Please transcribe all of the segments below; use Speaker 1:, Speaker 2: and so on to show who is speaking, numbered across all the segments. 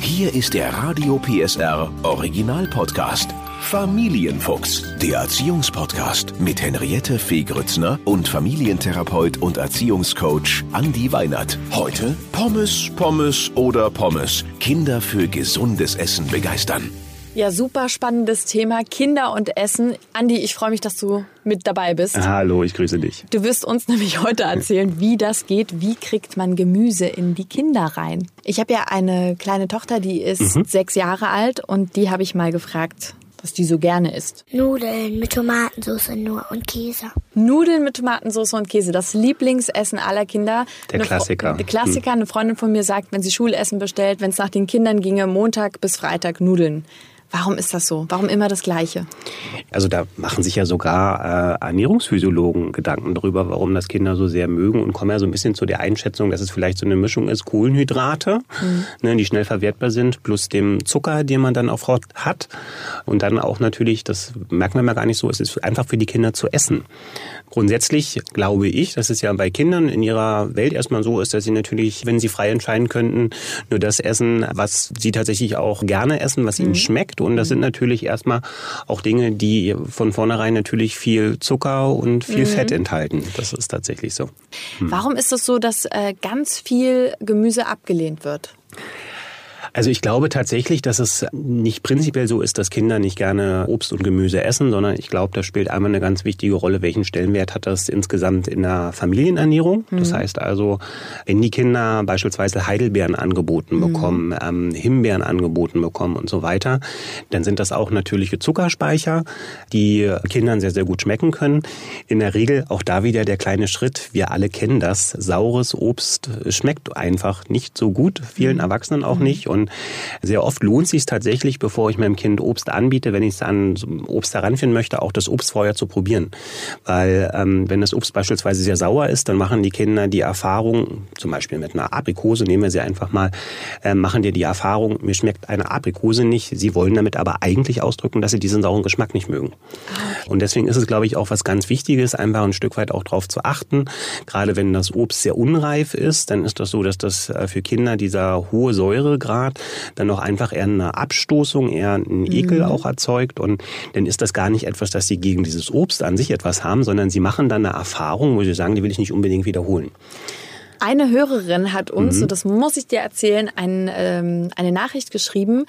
Speaker 1: Hier ist der Radio PSR Original Podcast. Familienfuchs, der Erziehungspodcast mit Henriette Fee Grützner und Familientherapeut und Erziehungscoach Andi Weinert. Heute Pommes, Pommes oder Pommes. Kinder für gesundes Essen begeistern.
Speaker 2: Ja, super spannendes Thema. Kinder und Essen. Andi, ich freue mich, dass du mit dabei bist.
Speaker 3: Hallo, ich grüße dich.
Speaker 2: Du wirst uns nämlich heute erzählen, wie das geht. Wie kriegt man Gemüse in die Kinder rein? Ich habe ja eine kleine Tochter, die ist mhm. sechs Jahre alt und die habe ich mal gefragt, was die so gerne isst.
Speaker 4: Nudeln mit Tomatensauce nur und Käse.
Speaker 2: Nudeln mit Tomatensauce und Käse, das Lieblingsessen aller Kinder.
Speaker 3: Der Klassiker.
Speaker 2: Der Klassiker. Eine Freundin von mir sagt, wenn sie Schulessen bestellt, wenn es nach den Kindern ginge, Montag bis Freitag Nudeln. Warum ist das so? Warum immer das Gleiche?
Speaker 3: Also da machen sich ja sogar äh, Ernährungsphysiologen Gedanken darüber, warum das Kinder so sehr mögen und kommen ja so ein bisschen zu der Einschätzung, dass es vielleicht so eine Mischung ist, Kohlenhydrate, mhm. ne, die schnell verwertbar sind, plus dem Zucker, den man dann auch hat. Und dann auch natürlich, das merken wir mal gar nicht so, es ist einfach für die Kinder zu essen. Grundsätzlich glaube ich, dass es ja bei Kindern in ihrer Welt erstmal so ist, dass sie natürlich, wenn sie frei entscheiden könnten, nur das essen, was sie tatsächlich auch gerne essen, was mhm. ihnen schmeckt. Und das sind natürlich erstmal auch Dinge, die von vornherein natürlich viel Zucker und viel mhm. Fett enthalten. Das ist tatsächlich so.
Speaker 2: Hm. Warum ist es so, dass äh, ganz viel Gemüse abgelehnt wird?
Speaker 3: Also ich glaube tatsächlich, dass es nicht prinzipiell so ist, dass Kinder nicht gerne Obst und Gemüse essen, sondern ich glaube, da spielt einmal eine ganz wichtige Rolle, welchen Stellenwert hat das insgesamt in der Familienernährung. Mhm. Das heißt also, wenn die Kinder beispielsweise Heidelbeeren angeboten mhm. bekommen, ähm, Himbeeren angeboten bekommen und so weiter, dann sind das auch natürliche Zuckerspeicher, die Kindern sehr, sehr gut schmecken können. In der Regel auch da wieder der kleine Schritt. Wir alle kennen das. Saures Obst schmeckt einfach nicht so gut, vielen mhm. Erwachsenen auch nicht. Und sehr oft lohnt es sich tatsächlich, bevor ich meinem Kind Obst anbiete, wenn ich es an Obst heranführen möchte, auch das Obst vorher zu probieren. Weil ähm, wenn das Obst beispielsweise sehr sauer ist, dann machen die Kinder die Erfahrung, zum Beispiel mit einer Aprikose, nehmen wir sie einfach mal, äh, machen dir die Erfahrung, mir schmeckt eine Aprikose nicht. Sie wollen damit aber eigentlich ausdrücken, dass sie diesen sauren Geschmack nicht mögen. Ah, Und deswegen ist es, glaube ich, auch was ganz Wichtiges, einfach ein Stück weit auch darauf zu achten. Gerade wenn das Obst sehr unreif ist, dann ist das so, dass das äh, für Kinder dieser hohe Säuregrad dann noch einfach eher eine Abstoßung, eher einen Ekel mhm. auch erzeugt. Und dann ist das gar nicht etwas, dass sie gegen dieses Obst an sich etwas haben, sondern sie machen dann eine Erfahrung, wo sie sagen, die will ich nicht unbedingt wiederholen.
Speaker 2: Eine Hörerin hat uns, mhm. und das muss ich dir erzählen, ein, ähm, eine Nachricht geschrieben,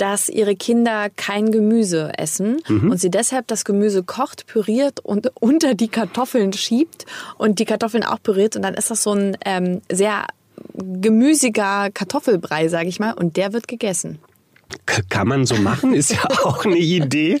Speaker 2: dass ihre Kinder kein Gemüse essen mhm. und sie deshalb das Gemüse kocht, püriert und unter die Kartoffeln schiebt und die Kartoffeln auch püriert und dann ist das so ein ähm, sehr gemüsiger Kartoffelbrei, sage ich mal, und der wird gegessen.
Speaker 3: Kann man so machen, ist ja auch eine Idee.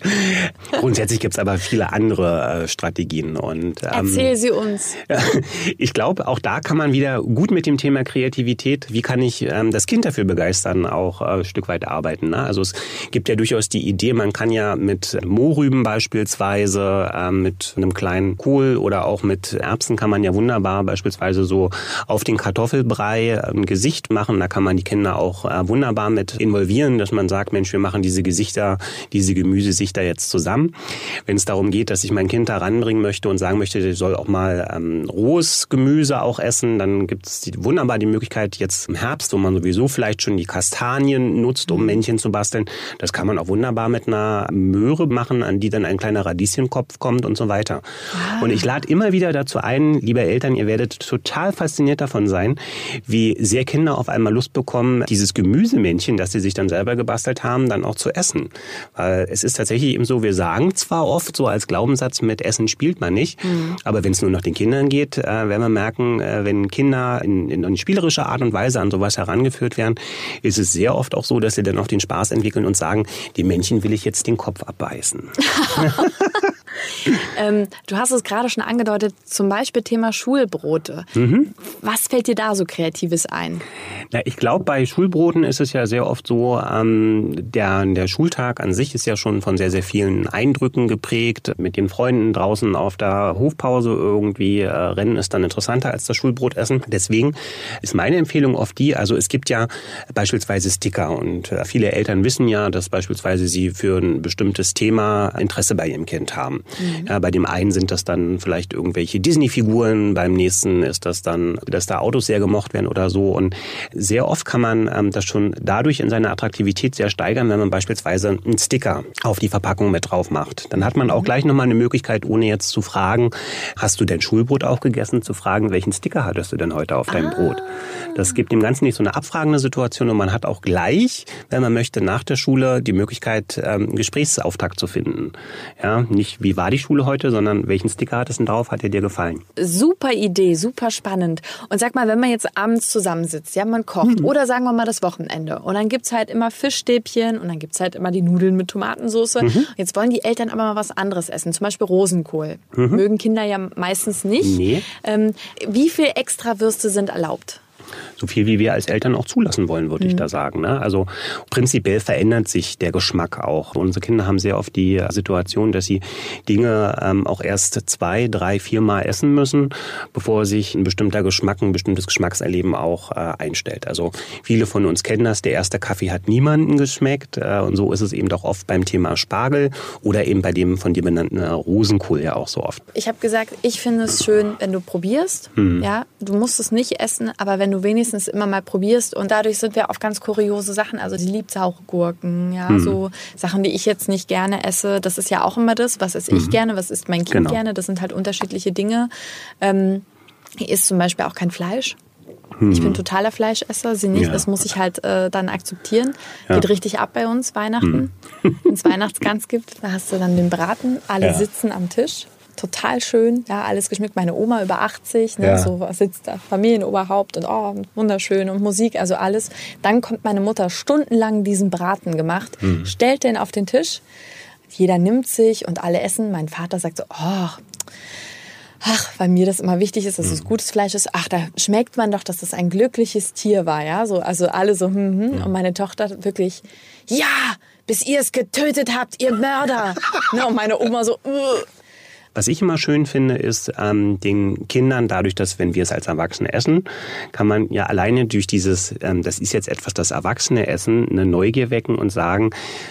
Speaker 3: Grundsätzlich gibt es aber viele andere äh, Strategien. Und,
Speaker 2: ähm, Erzähl sie uns.
Speaker 3: Ich glaube, auch da kann man wieder gut mit dem Thema Kreativität, wie kann ich ähm, das Kind dafür begeistern, auch äh, ein Stück weit arbeiten. Ne? Also es gibt ja durchaus die Idee, man kann ja mit Mohrrüben beispielsweise, äh, mit einem kleinen Kohl oder auch mit Erbsen kann man ja wunderbar beispielsweise so auf den Kartoffelbrei ein Gesicht machen. Da kann man die Kinder auch äh, wunderbar mit involvieren, dass man man sagt, Mensch, wir machen diese Gesichter, diese Gemüsesichter jetzt zusammen. Wenn es darum geht, dass ich mein Kind da ranbringen möchte und sagen möchte, der soll auch mal ähm, rohes Gemüse auch essen, dann gibt es die, wunderbar die Möglichkeit jetzt im Herbst, wo man sowieso vielleicht schon die Kastanien nutzt, um mhm. Männchen zu basteln. Das kann man auch wunderbar mit einer Möhre machen, an die dann ein kleiner Radieschenkopf kommt und so weiter. Ah. Und ich lade immer wieder dazu ein, liebe Eltern, ihr werdet total fasziniert davon sein, wie sehr Kinder auf einmal Lust bekommen, dieses Gemüsemännchen, das sie sich dann selber gebacken gebastelt haben, dann auch zu essen. Weil es ist tatsächlich eben so, wir sagen zwar oft so als Glaubenssatz, mit Essen spielt man nicht, mhm. aber wenn es nur nach den Kindern geht, äh, werden wir merken, äh, wenn Kinder in, in, in spielerischer Art und Weise an sowas herangeführt werden, ist es sehr oft auch so, dass sie dann auch den Spaß entwickeln und sagen, die Männchen will ich jetzt den Kopf abbeißen.
Speaker 2: ähm, du hast es gerade schon angedeutet, zum Beispiel Thema Schulbrote. Mhm. Was fällt dir da so Kreatives ein?
Speaker 3: Na, ich glaube, bei Schulbroten ist es ja sehr oft so, ähm, der, der Schultag an sich ist ja schon von sehr, sehr vielen Eindrücken geprägt. Mit den Freunden draußen auf der Hofpause irgendwie äh, rennen ist dann interessanter als das Schulbrotessen. Deswegen ist meine Empfehlung oft die, also es gibt ja beispielsweise Sticker und äh, viele Eltern wissen ja, dass beispielsweise sie für ein bestimmtes Thema Interesse bei ihrem Kind haben. Mhm. Ja, bei dem einen sind das dann vielleicht irgendwelche Disney-Figuren, beim nächsten ist das dann, dass da Autos sehr gemocht werden oder so. Und sehr oft kann man ähm, das schon dadurch in seiner Attraktivität sehr steigern, wenn man beispielsweise einen Sticker auf die Verpackung mit drauf macht. Dann hat man auch mhm. gleich nochmal eine Möglichkeit, ohne jetzt zu fragen, hast du denn Schulbrot auch gegessen, zu fragen, welchen Sticker hattest du denn heute auf deinem ah. Brot? Das gibt dem Ganzen nicht so eine abfragende Situation und man hat auch gleich, wenn man möchte, nach der Schule die Möglichkeit, ähm, Gesprächsauftakt zu finden. Ja, nicht wie war die Schule heute, sondern welchen Sticker hattest du drauf, hat er dir gefallen?
Speaker 2: Super Idee, super spannend. Und sag mal, wenn man jetzt abends zusammensitzt, ja, man kocht mhm. oder sagen wir mal das Wochenende und dann gibt's halt immer Fischstäbchen und dann gibt's halt immer die Nudeln mit Tomatensauce. Mhm. Jetzt wollen die Eltern aber mal was anderes essen, zum Beispiel Rosenkohl. Mhm. Mögen Kinder ja meistens nicht. Nee. Ähm, wie viel extra Würste sind erlaubt?
Speaker 3: So viel wie wir als Eltern auch zulassen wollen, würde mhm. ich da sagen. Ne? Also prinzipiell verändert sich der Geschmack auch. Unsere Kinder haben sehr oft die Situation, dass sie Dinge ähm, auch erst zwei, drei, viermal essen müssen, bevor sich ein bestimmter Geschmack, ein bestimmtes Geschmackserleben auch äh, einstellt. Also viele von uns kennen das. Der erste Kaffee hat niemanden geschmeckt äh, und so ist es eben doch oft beim Thema Spargel oder eben bei dem von dir benannten äh, Rosenkohl ja auch so oft.
Speaker 2: Ich habe gesagt, ich finde es schön, wenn du probierst. Mhm. Ja, du musst es nicht essen, aber wenn du wenigstens wenigstens immer mal probierst. Und dadurch sind wir auf ganz kuriose Sachen. Also sie liebt saure Gurken, ja, mhm. so Sachen, die ich jetzt nicht gerne esse. Das ist ja auch immer das. Was esse ich mhm. gerne? Was isst mein Kind genau. gerne? Das sind halt unterschiedliche Dinge. Ähm, isst zum Beispiel auch kein Fleisch. Mhm. Ich bin totaler Fleischesser, sie nicht. Ja. Das muss ich halt äh, dann akzeptieren. Ja. Geht richtig ab bei uns Weihnachten. Mhm. Wenn es Weihnachtsgans gibt, da hast du dann den Braten. Alle ja. sitzen am Tisch total schön. Ja, alles geschmückt. Meine Oma über 80, ne, ja. so sitzt da, Familienoberhaupt und oh, wunderschön und Musik, also alles. Dann kommt meine Mutter stundenlang diesen Braten gemacht, mhm. stellt den auf den Tisch. Jeder nimmt sich und alle essen. Mein Vater sagt so, oh, ach, weil mir das immer wichtig ist, dass es mhm. gutes Fleisch ist. Ach, da schmeckt man doch, dass das ein glückliches Tier war, ja. So, also alle so, hm, hm. Mhm. und meine Tochter wirklich, ja, bis ihr es getötet habt, ihr Mörder. ne, und meine Oma so, uh.
Speaker 3: Was ich immer schön finde, ist ähm, den Kindern, dadurch, dass wenn wir es als Erwachsene essen, kann man ja alleine durch dieses, ähm, das ist jetzt etwas, das Erwachsene essen, eine Neugier wecken und sagen,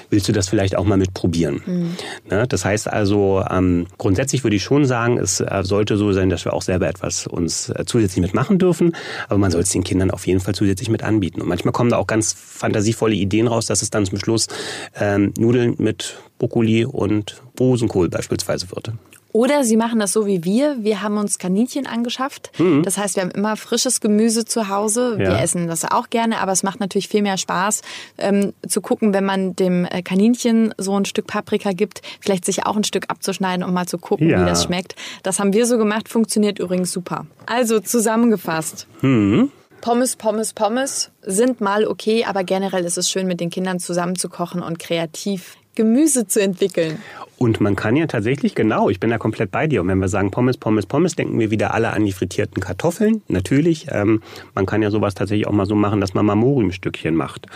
Speaker 3: willst du das vielleicht auch mal mit probieren? Mhm. Ne? Das heißt also, ähm, grundsätzlich würde ich schon sagen, es äh, sollte so sein, dass wir auch selber etwas uns äh, zusätzlich mitmachen dürfen, aber man soll es den Kindern auf jeden Fall zusätzlich mit anbieten. Und manchmal kommen da auch ganz fantasievolle Ideen raus, dass es dann zum Schluss ähm, Nudeln mit Brokkoli und Rosenkohl beispielsweise wird.
Speaker 2: Oder sie machen das so wie wir. Wir haben uns Kaninchen angeschafft. Mhm. Das heißt, wir haben immer frisches Gemüse zu Hause. Ja. Wir essen das auch gerne, aber es macht natürlich viel mehr Spaß ähm, zu gucken, wenn man dem äh, Kaninchen so ein Stück Paprika gibt, vielleicht sich auch ein Stück abzuschneiden, um mal zu gucken, ja. wie das schmeckt. Das haben wir so gemacht, funktioniert übrigens super. Also zusammengefasst. Mhm. Pommes, Pommes, Pommes sind mal okay, aber generell ist es schön, mit den Kindern zusammen zu kochen und kreativ Gemüse zu entwickeln.
Speaker 3: Und man kann ja tatsächlich, genau, ich bin da komplett bei dir. Und wenn wir sagen Pommes, Pommes, Pommes, denken wir wieder alle an die frittierten Kartoffeln. Natürlich, ähm, man kann ja sowas tatsächlich auch mal so machen, dass man Marmoriumstückchen macht.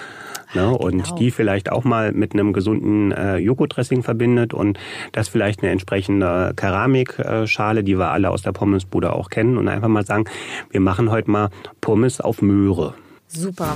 Speaker 3: Ne? Und genau. die vielleicht auch mal mit einem gesunden äh, Joghurtdressing verbindet und das vielleicht eine entsprechende Keramikschale, die wir alle aus der Pommesbude auch kennen und einfach mal sagen, wir machen heute mal Pommes auf Möhre.
Speaker 2: Super.